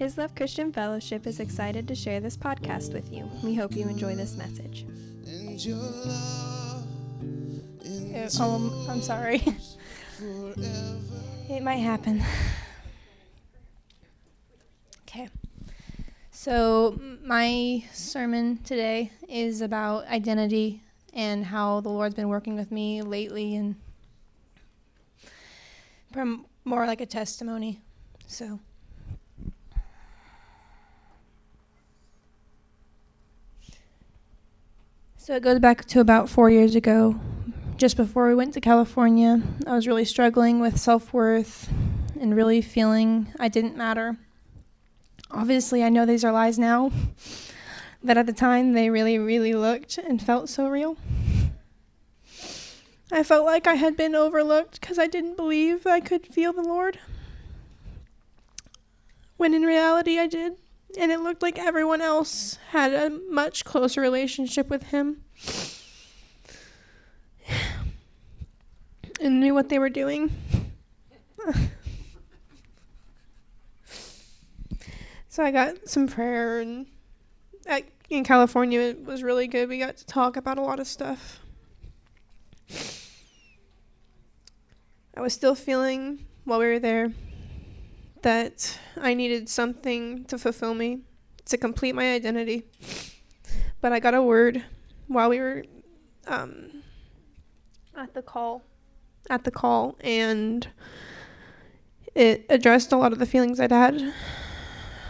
His Love Christian Fellowship is excited to share this podcast with you. We hope you enjoy this message. Oh, I'm sorry. it might happen. Okay. So, my sermon today is about identity and how the Lord's been working with me lately and from more like a testimony. So, So it goes back to about four years ago, just before we went to California. I was really struggling with self worth and really feeling I didn't matter. Obviously, I know these are lies now, but at the time they really, really looked and felt so real. I felt like I had been overlooked because I didn't believe I could feel the Lord. When in reality, I did and it looked like everyone else had a much closer relationship with him and knew what they were doing. so I got some prayer, and at, in California, it was really good. We got to talk about a lot of stuff. I was still feeling while we were there that I needed something to fulfill me, to complete my identity. But I got a word while we were um, at the call, at the call, and it addressed a lot of the feelings I'd had.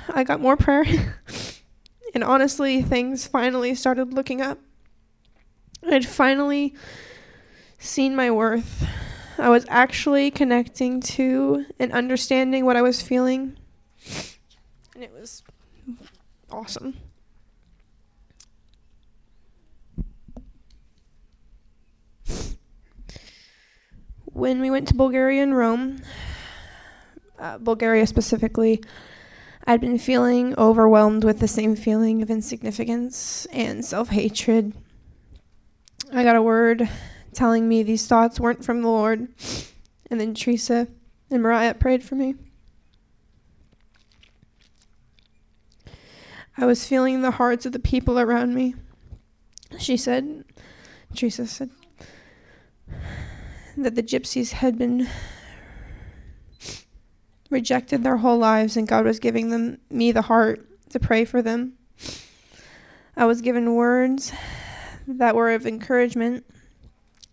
I got more prayer, and honestly, things finally started looking up. I'd finally seen my worth I was actually connecting to and understanding what I was feeling. And it was awesome. When we went to Bulgaria and Rome, uh, Bulgaria specifically, I'd been feeling overwhelmed with the same feeling of insignificance and self hatred. I got a word telling me these thoughts weren't from the Lord. And then Teresa and Mariah prayed for me. I was feeling the hearts of the people around me. She said, Teresa said, that the gypsies had been rejected their whole lives and God was giving them me the heart to pray for them. I was given words that were of encouragement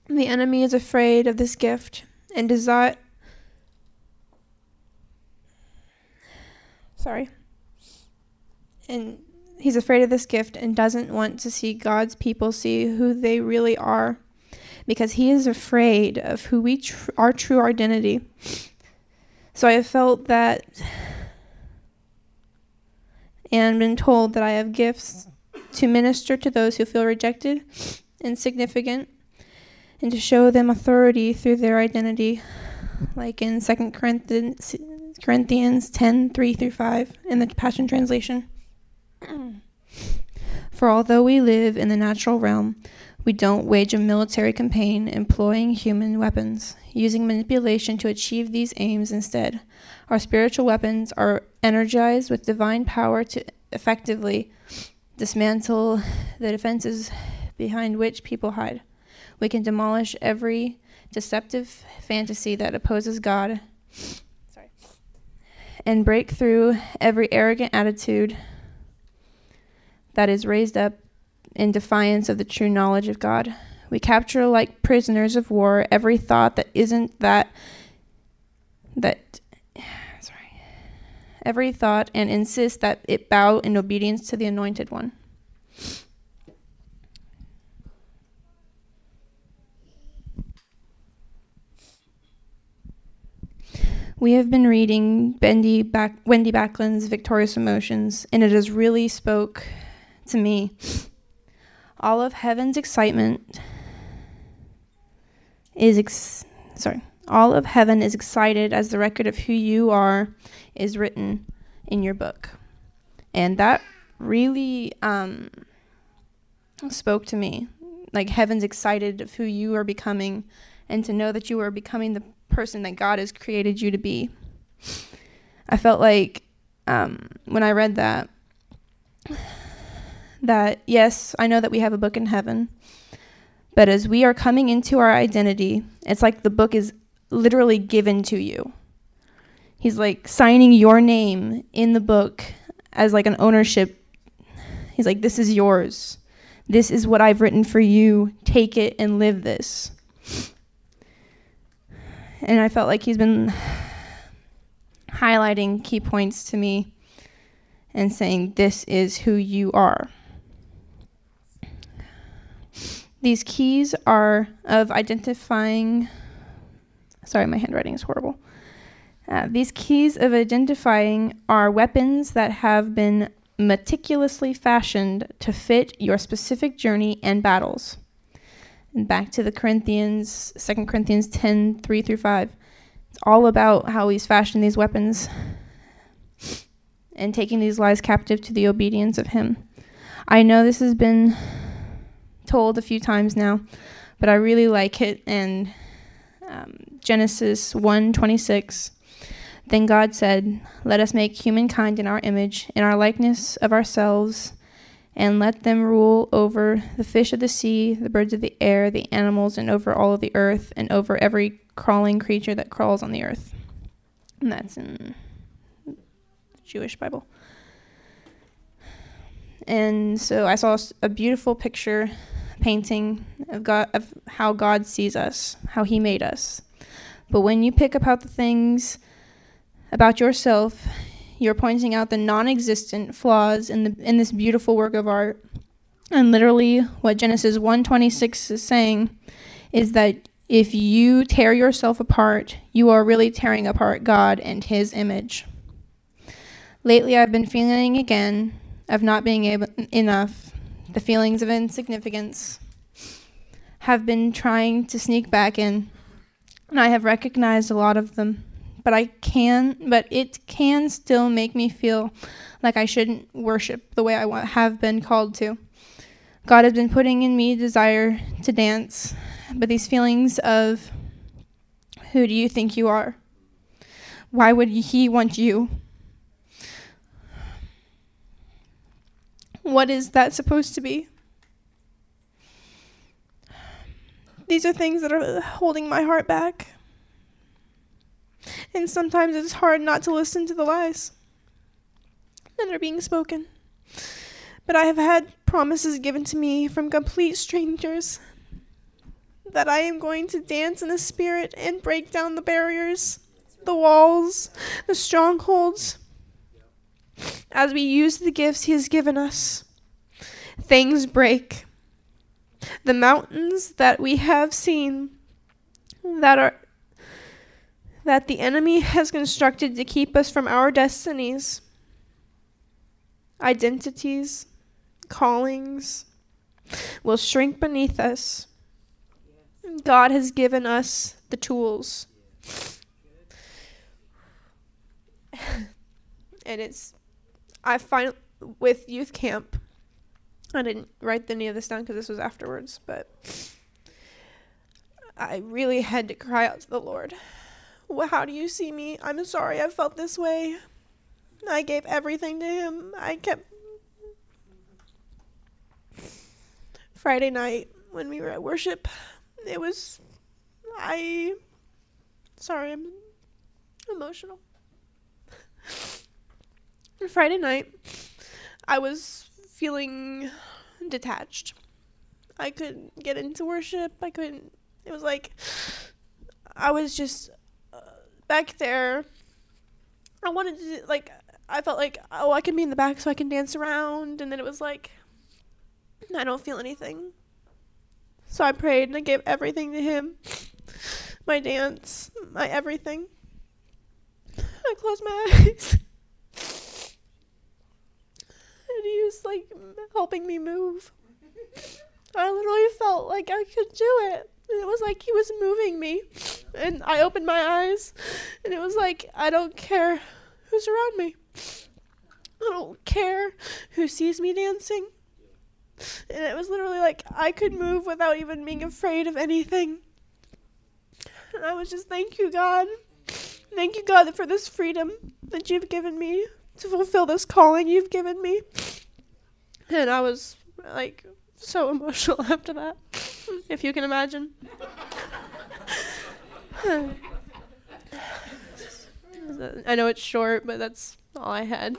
the enemy is afraid of this gift and desire. Sorry. And he's afraid of this gift and doesn't want to see God's people see who they really are because he is afraid of who we tr- our true identity. So I have felt that and been told that I have gifts to minister to those who feel rejected, insignificant, and to show them authority through their identity, like in 2 Corinthians, Corinthians 10 3 through 5 in the Passion Translation. For although we live in the natural realm, we don't wage a military campaign employing human weapons, using manipulation to achieve these aims instead. Our spiritual weapons are energized with divine power to effectively dismantle the defenses behind which people hide. We can demolish every deceptive fantasy that opposes God. Sorry. And break through every arrogant attitude that is raised up in defiance of the true knowledge of God. We capture like prisoners of war every thought that isn't that that sorry. Every thought and insist that it bow in obedience to the anointed one. We have been reading Bendy Back- Wendy Backlund's Victorious Emotions, and it has really spoke to me. All of heaven's excitement is ex- sorry. All of heaven is excited as the record of who you are is written in your book, and that really um, spoke to me. Like heaven's excited of who you are becoming, and to know that you are becoming the person that God has created you to be. I felt like um, when I read that, that yes, I know that we have a book in heaven, but as we are coming into our identity, it's like the book is literally given to you. He's like signing your name in the book as like an ownership. He's like, this is yours. This is what I've written for you. Take it and live this. And I felt like he's been highlighting key points to me and saying, This is who you are. These keys are of identifying. Sorry, my handwriting is horrible. Uh, these keys of identifying are weapons that have been meticulously fashioned to fit your specific journey and battles. And back to the Corinthians, 2 Corinthians 10 3 through 5. It's all about how he's fashioned these weapons and taking these lies captive to the obedience of him. I know this has been told a few times now, but I really like it. And um, Genesis 1 26 then God said, Let us make humankind in our image, in our likeness of ourselves, and let them rule over the fish of the sea, the birds of the air, the animals, and over all of the earth, and over every crawling creature that crawls on the earth. And that's in the Jewish Bible. And so I saw a beautiful picture painting of God of how God sees us, how he made us. But when you pick apart the things about yourself, you're pointing out the non-existent flaws in the in this beautiful work of art. And literally what Genesis 1:26 is saying is that if you tear yourself apart, you are really tearing apart God and his image. Lately I've been feeling again of not being able enough, the feelings of insignificance have been trying to sneak back in, and I have recognized a lot of them but I can, but it can still make me feel like I shouldn't worship the way I have been called to. God has been putting in me desire to dance, but these feelings of who do you think you are? Why would he want you? What is that supposed to be? These are things that are holding my heart back. And sometimes it's hard not to listen to the lies that are being spoken. But I have had promises given to me from complete strangers that I am going to dance in the spirit and break down the barriers, the walls, the strongholds. As we use the gifts He has given us, things break. The mountains that we have seen that are that the enemy has constructed to keep us from our destinies, identities, callings, will shrink beneath us. God has given us the tools. and it's, I find with youth camp, I didn't write any of this down because this was afterwards, but I really had to cry out to the Lord well, how do you see me? I'm sorry I felt this way. I gave everything to him. I kept. Friday night when we were at worship, it was. I. Sorry, I'm emotional. Friday night, I was feeling detached. I couldn't get into worship. I couldn't. It was like I was just back there. I wanted to like I felt like oh I can be in the back so I can dance around and then it was like I don't feel anything. So I prayed and I gave everything to him. My dance, my everything. I closed my eyes. and he was like helping me move. I literally felt like I could do it. It was like he was moving me. And I opened my eyes, and it was like, I don't care who's around me. I don't care who sees me dancing. And it was literally like I could move without even being afraid of anything. And I was just, thank you, God. Thank you, God, for this freedom that you've given me to fulfill this calling you've given me. And I was like so emotional after that, if you can imagine. I know it's short, but that's all I had.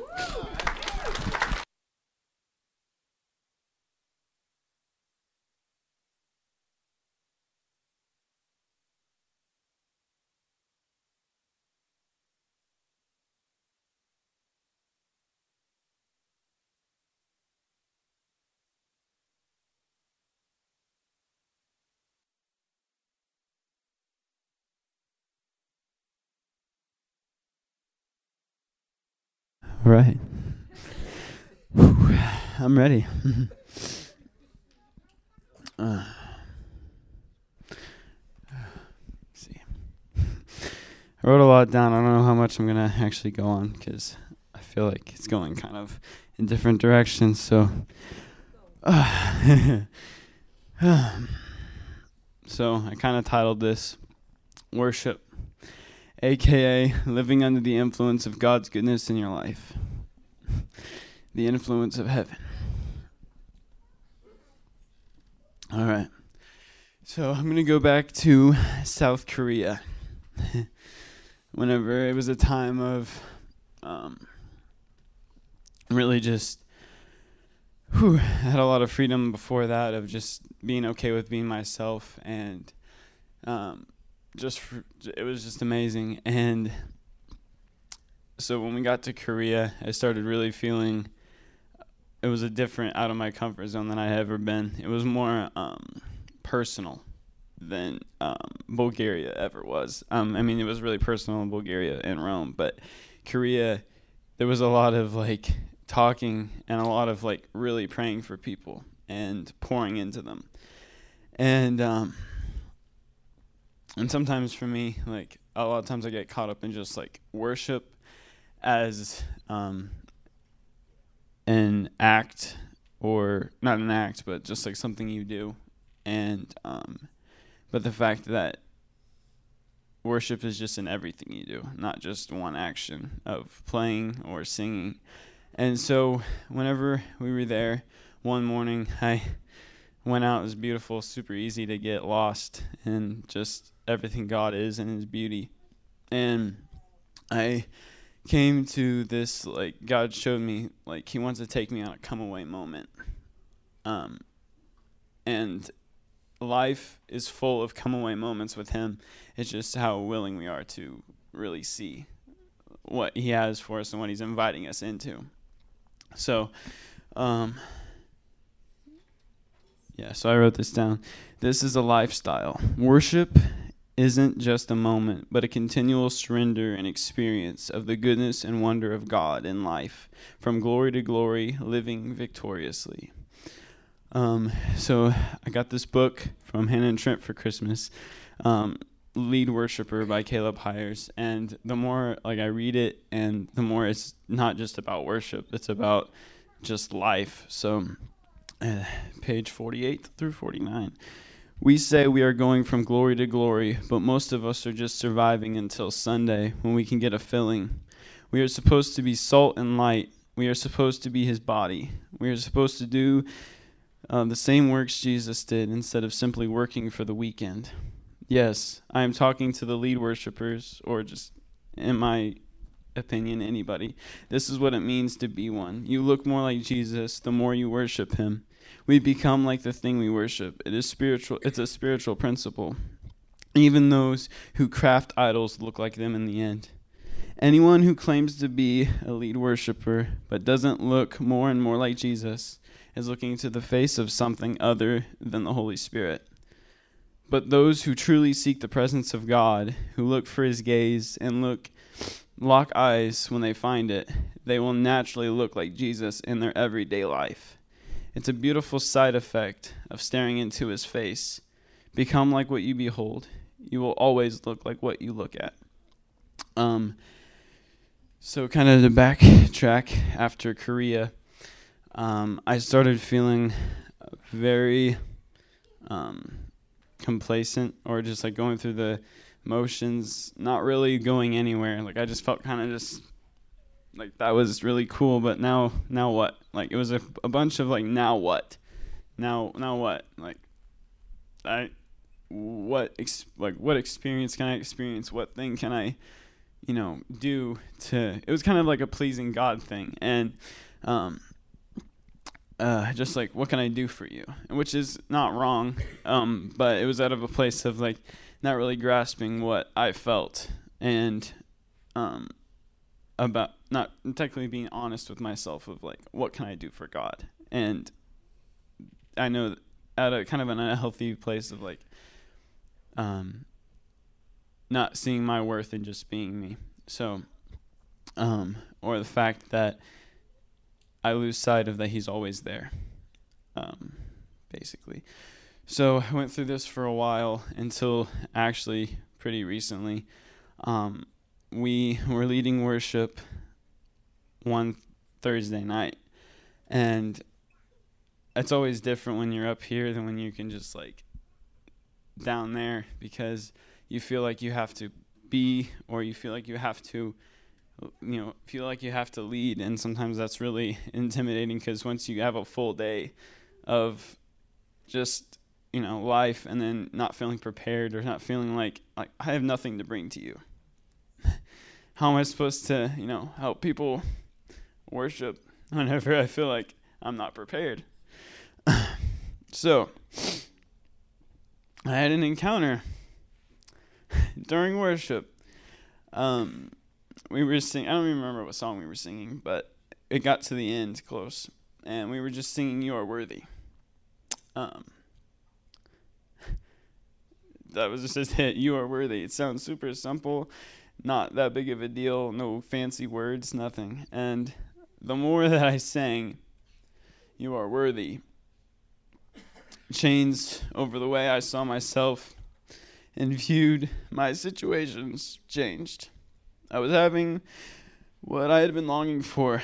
Right. I'm ready. uh, see. I wrote a lot down. I don't know how much I'm going to actually go on because I feel like it's going kind of in different directions. So. So I kind of titled this Worship aka living under the influence of God's goodness in your life, the influence of heaven. All right. So I'm going to go back to South Korea. Whenever it was a time of um, really just, whew, had a lot of freedom before that of just being okay with being myself and um, just for, it was just amazing. And so when we got to Korea I started really feeling it was a different out of my comfort zone than I had ever been. It was more um, personal than um, Bulgaria ever was. Um, I mean it was really personal in Bulgaria and Rome but Korea there was a lot of like talking and a lot of like really praying for people and pouring into them. And um, and sometimes for me like a lot of times i get caught up in just like worship as um an act or not an act but just like something you do. And um but the fact that worship is just in everything you do not just one action of playing or singing. And so whenever we were there one morning i went out. It was beautiful super easy to get lost and just everything God is and His beauty. And I came to this like God showed me like He wants to take me on a come away moment. Um, and life is full of come away moments with Him. It's just how willing we are to really see what He has for us and what He's inviting us into. So, um, yeah, so I wrote this down. This is a lifestyle. Worship isn't just a moment, but a continual surrender and experience of the goodness and wonder of God in life, from glory to glory, living victoriously. Um, so I got this book from Hannah and Trent for Christmas, um, Lead Worshipper by Caleb Hyers, and the more like I read it, and the more it's not just about worship; it's about just life. So, uh, page forty-eight through forty-nine. We say we are going from glory to glory, but most of us are just surviving until Sunday when we can get a filling. We are supposed to be salt and light. We are supposed to be his body. We are supposed to do uh, the same works Jesus did instead of simply working for the weekend. Yes, I am talking to the lead worshipers, or just, in my opinion, anybody. This is what it means to be one. You look more like Jesus the more you worship him we become like the thing we worship. It is spiritual. It's a spiritual principle. Even those who craft idols look like them in the end. Anyone who claims to be a lead worshiper but doesn't look more and more like Jesus is looking to the face of something other than the Holy Spirit. But those who truly seek the presence of God, who look for his gaze and look lock eyes when they find it, they will naturally look like Jesus in their everyday life. It's a beautiful side effect of staring into his face. Become like what you behold. You will always look like what you look at. Um, so, kind of to backtrack after Korea, um, I started feeling very um, complacent or just like going through the motions, not really going anywhere. Like, I just felt kind of just like that was really cool, but now now what? Like it was a, a bunch of like now what? Now now what? Like I what ex- like what experience can I experience? What thing can I you know do to it was kind of like a pleasing God thing and um uh, just like what can I do for you, which is not wrong, um, but it was out of a place of like not really grasping what I felt and um, about not technically being honest with myself of like what can I do for God, and I know at a kind of an unhealthy place of like um, not seeing my worth and just being me. So, um, or the fact that I lose sight of that he's always there, um, basically. So I went through this for a while until actually pretty recently. Um, we were leading worship one Thursday night, and it's always different when you're up here than when you can just like down there because you feel like you have to be or you feel like you have to you know feel like you have to lead. And sometimes that's really intimidating because once you have a full day of just you know life and then not feeling prepared or not feeling like like I have nothing to bring to you how am I supposed to you know help people worship whenever I feel like I'm not prepared so I had an encounter during worship um we were singing. I don't even remember what song we were singing, but it got to the end close, and we were just singing "You Are Worthy." Um, that was just it. You are worthy. It sounds super simple, not that big of a deal. No fancy words, nothing. And the more that I sang, "You are worthy," changed over the way I saw myself and viewed my situations. Changed. I was having what I had been longing for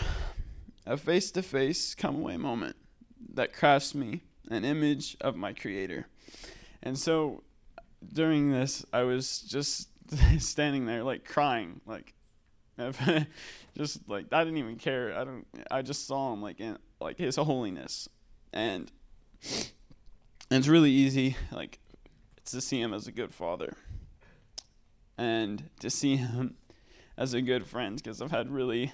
a face to face come away moment that crafts me an image of my creator. And so during this, I was just standing there, like crying, like just like I didn't even care. I don't. I just saw him like in like his holiness, and, and it's really easy like to see him as a good father, and to see him as a good friend because I've had really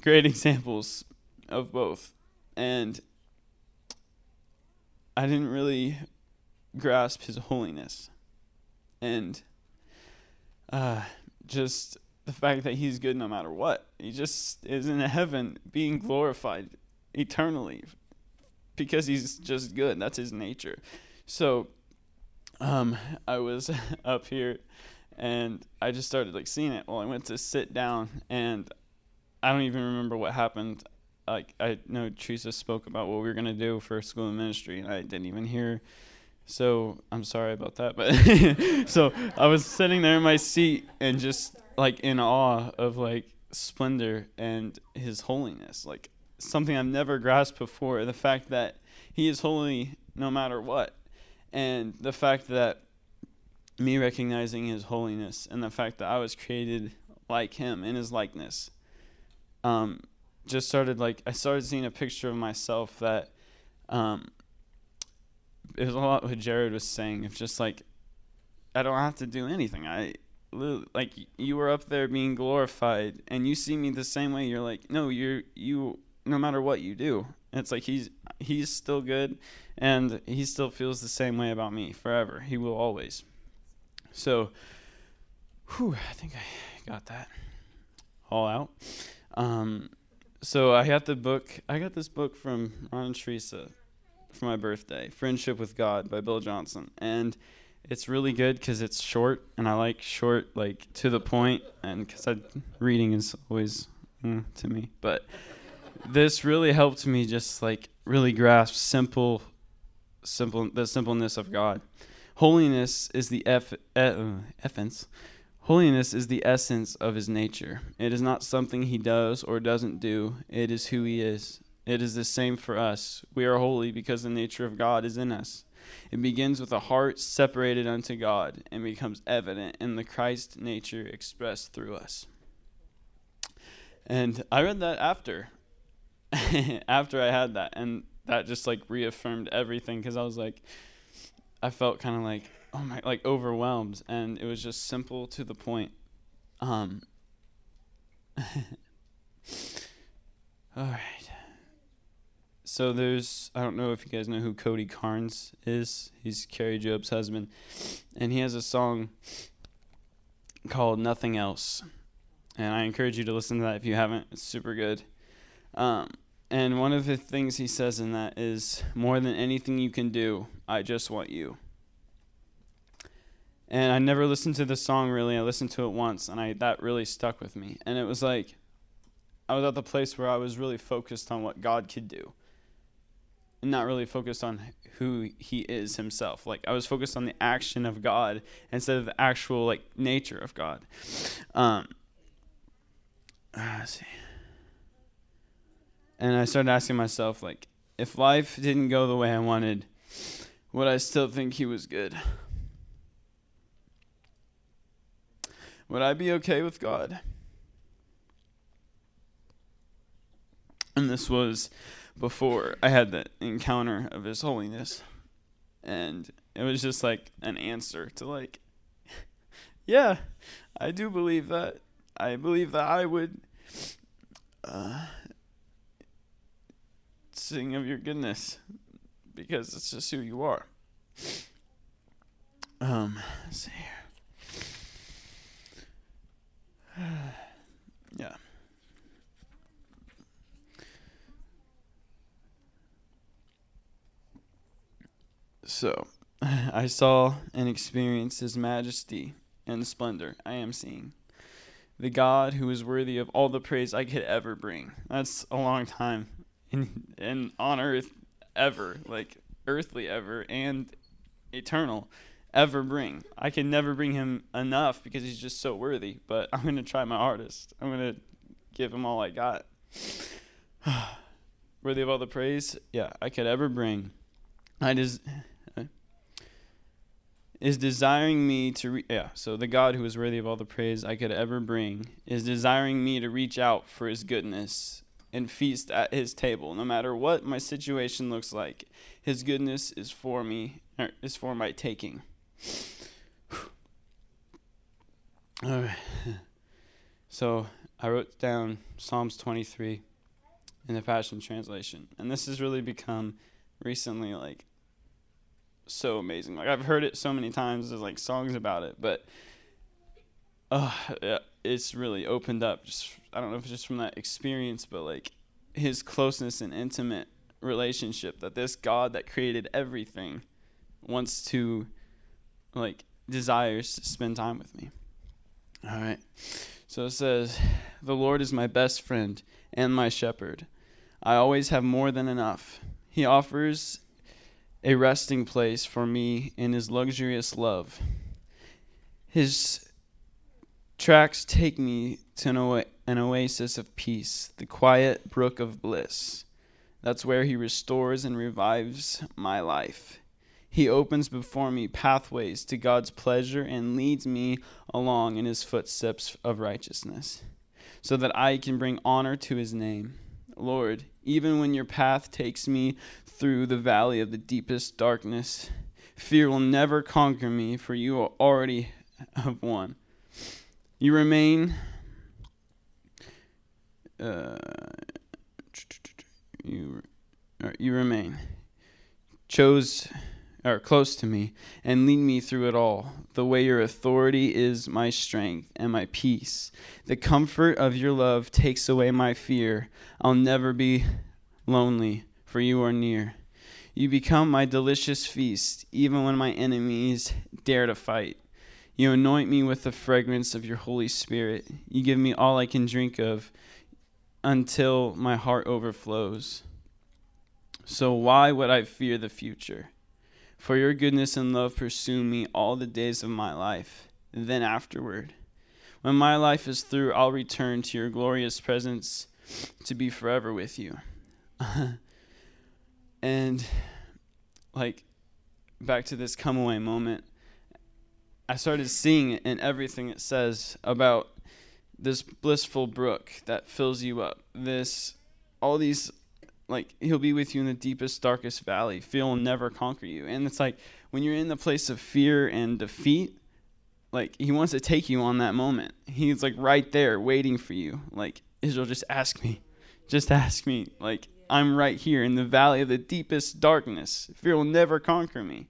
great examples of both. And I didn't really grasp his holiness. And uh, just the fact that he's good no matter what. He just is in heaven being glorified eternally because he's just good. That's his nature. So um, I was up here and I just started like seeing it. Well, I went to sit down, and I don't even remember what happened. Like I know Teresa spoke about what we were gonna do for school and ministry, and I didn't even hear. So I'm sorry about that, but so I was sitting there in my seat and just like in awe of like splendor and His holiness, like something I've never grasped before. The fact that He is holy no matter what, and the fact that me recognizing his holiness and the fact that I was created like him in his likeness um, just started like I started seeing a picture of myself that um, it was a lot what Jared was saying of just like I don't have to do anything I like you were up there being glorified and you see me the same way you're like no you're you no matter what you do it's like he's he's still good and he still feels the same way about me forever he will always so, whew, I think I got that all out. Um, so I got the book. I got this book from Ron and Teresa for my birthday, "Friendship with God" by Bill Johnson, and it's really good because it's short, and I like short, like to the point, and because reading is always mm, to me, but this really helped me just like really grasp simple, simple the simpleness of God. Holiness is the eff- uh, essence. Holiness is the essence of his nature. It is not something he does or doesn't do. It is who he is. It is the same for us. We are holy because the nature of God is in us. It begins with a heart separated unto God and becomes evident in the Christ nature expressed through us. And I read that after, after I had that, and that just like reaffirmed everything because I was like, I felt kind of like, oh my, like overwhelmed, and it was just simple to the point. Um. all right. So there's I don't know if you guys know who Cody Carnes is. He's Kari Jobe's husband, and he has a song called "Nothing Else," and I encourage you to listen to that if you haven't. It's super good. Um, and one of the things he says in that is, "More than anything you can do, I just want you." And I never listened to the song really. I listened to it once, and I that really stuck with me. And it was like I was at the place where I was really focused on what God could do not really focused on who he is himself. Like I was focused on the action of God instead of the actual like nature of God. Um, let's see. And I started asking myself, like, if life didn't go the way I wanted, would I still think he was good? Would I be okay with God? And this was before I had the encounter of His holiness, and it was just like an answer to like, yeah, I do believe that. I believe that I would uh, sing of your goodness because it's just who you are. Um, see here. yeah. So, I saw and experienced His majesty and splendor. I am seeing the God who is worthy of all the praise I could ever bring. That's a long time in, in on earth ever, like earthly ever and eternal ever bring. I can never bring him enough because he's just so worthy, but I'm going to try my hardest. I'm going to give him all I got. worthy of all the praise, yeah, I could ever bring. I just is desiring me to re- yeah so the god who is worthy of all the praise i could ever bring is desiring me to reach out for his goodness and feast at his table. No matter what my situation looks like his goodness is for me er, is for my taking. All right. So i wrote down psalms 23 in the passion translation and this has really become recently like so amazing. Like I've heard it so many times. There's like songs about it, but uh, it's really opened up. Just I don't know if it's just from that experience, but like his closeness and intimate relationship that this God that created everything wants to like desires to spend time with me. All right. So it says, "The Lord is my best friend and my shepherd. I always have more than enough. He offers a resting place for me in his luxurious love. His tracks take me to an, o- an oasis of peace, the quiet brook of bliss. That's where he restores and revives my life. He opens before me pathways to God's pleasure and leads me along in his footsteps of righteousness, so that I can bring honor to his name. Lord, even when your path takes me through the valley of the deepest darkness, fear will never conquer me, for you already have won. You remain. Uh, you, you remain. Chose or close to me and lead me through it all. The way your authority is my strength and my peace. The comfort of your love takes away my fear. I'll never be lonely, for you are near. You become my delicious feast, even when my enemies dare to fight. You anoint me with the fragrance of your Holy Spirit. You give me all I can drink of until my heart overflows. So, why would I fear the future? For your goodness and love pursue me all the days of my life. then afterward, when my life is through, I'll return to your glorious presence to be forever with you. and like back to this come away moment, I started seeing it in everything it says about this blissful brook that fills you up. This, all these, like, he'll be with you in the deepest, darkest valley. Fear will never conquer you. And it's like when you're in the place of fear and defeat, like, he wants to take you on that moment. He's like right there waiting for you. Like, Israel, just ask me. Just ask me. Like, I'm right here in the valley of the deepest darkness. Fear will never conquer me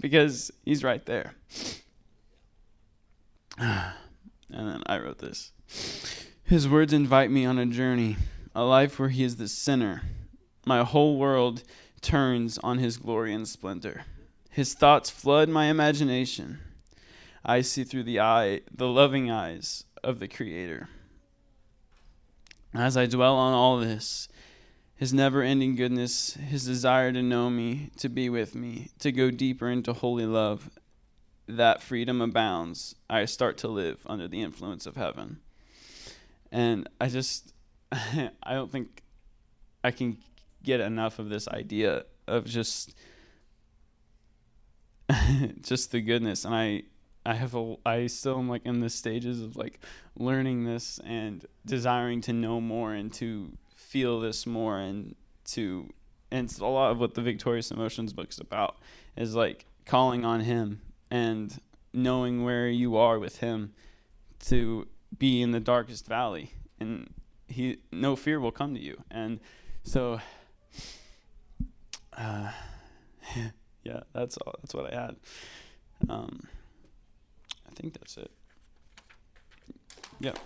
because he's right there. and then I wrote this. His words invite me on a journey, a life where he is the center. My whole world turns on his glory and splendor. His thoughts flood my imagination. I see through the eye, the loving eyes of the Creator. As I dwell on all this, his never ending goodness, his desire to know me, to be with me, to go deeper into holy love, that freedom abounds. I start to live under the influence of heaven. And I just, I don't think I can get enough of this idea of just, just the goodness. And I, I have a, I still am like in the stages of like learning this and desiring to know more and to feel this more and to, and it's a lot of what the Victorious Emotions book's about is like calling on Him and knowing where you are with Him to be in the darkest valley and he no fear will come to you and so uh, yeah that's all that's what i had. Um, i think that's it. Yep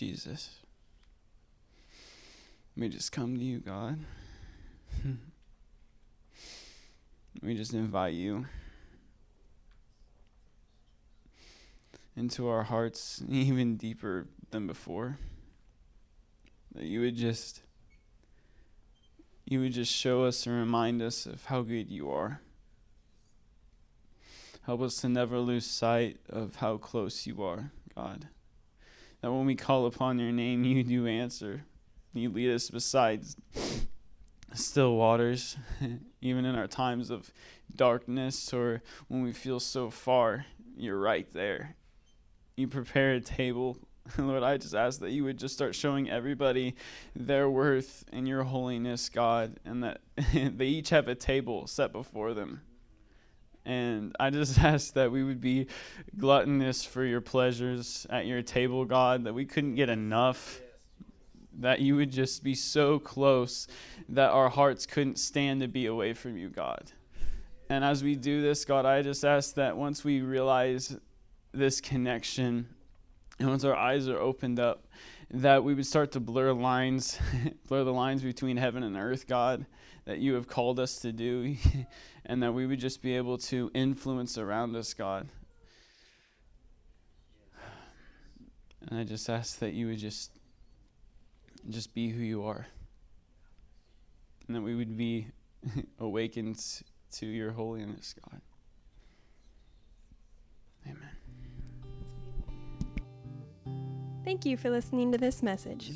Jesus. Let me just come to you, God. Let me just invite you into our hearts even deeper than before. That you would just you would just show us and remind us of how good you are. Help us to never lose sight of how close you are, God that when we call upon your name, you do answer. You lead us beside still waters, even in our times of darkness or when we feel so far, you're right there. You prepare a table. Lord, I just ask that you would just start showing everybody their worth in your holiness, God, and that they each have a table set before them and I just ask that we would be gluttonous for your pleasures at your table, God, that we couldn't get enough. That you would just be so close that our hearts couldn't stand to be away from you, God. And as we do this, God, I just ask that once we realize this connection and once our eyes are opened up, that we would start to blur lines, blur the lines between heaven and earth, God, that you have called us to do, and that we would just be able to influence around us, God. And I just ask that you would just just be who you are. And that we would be awakened to your holiness, God. Amen. Thank you for listening to this message.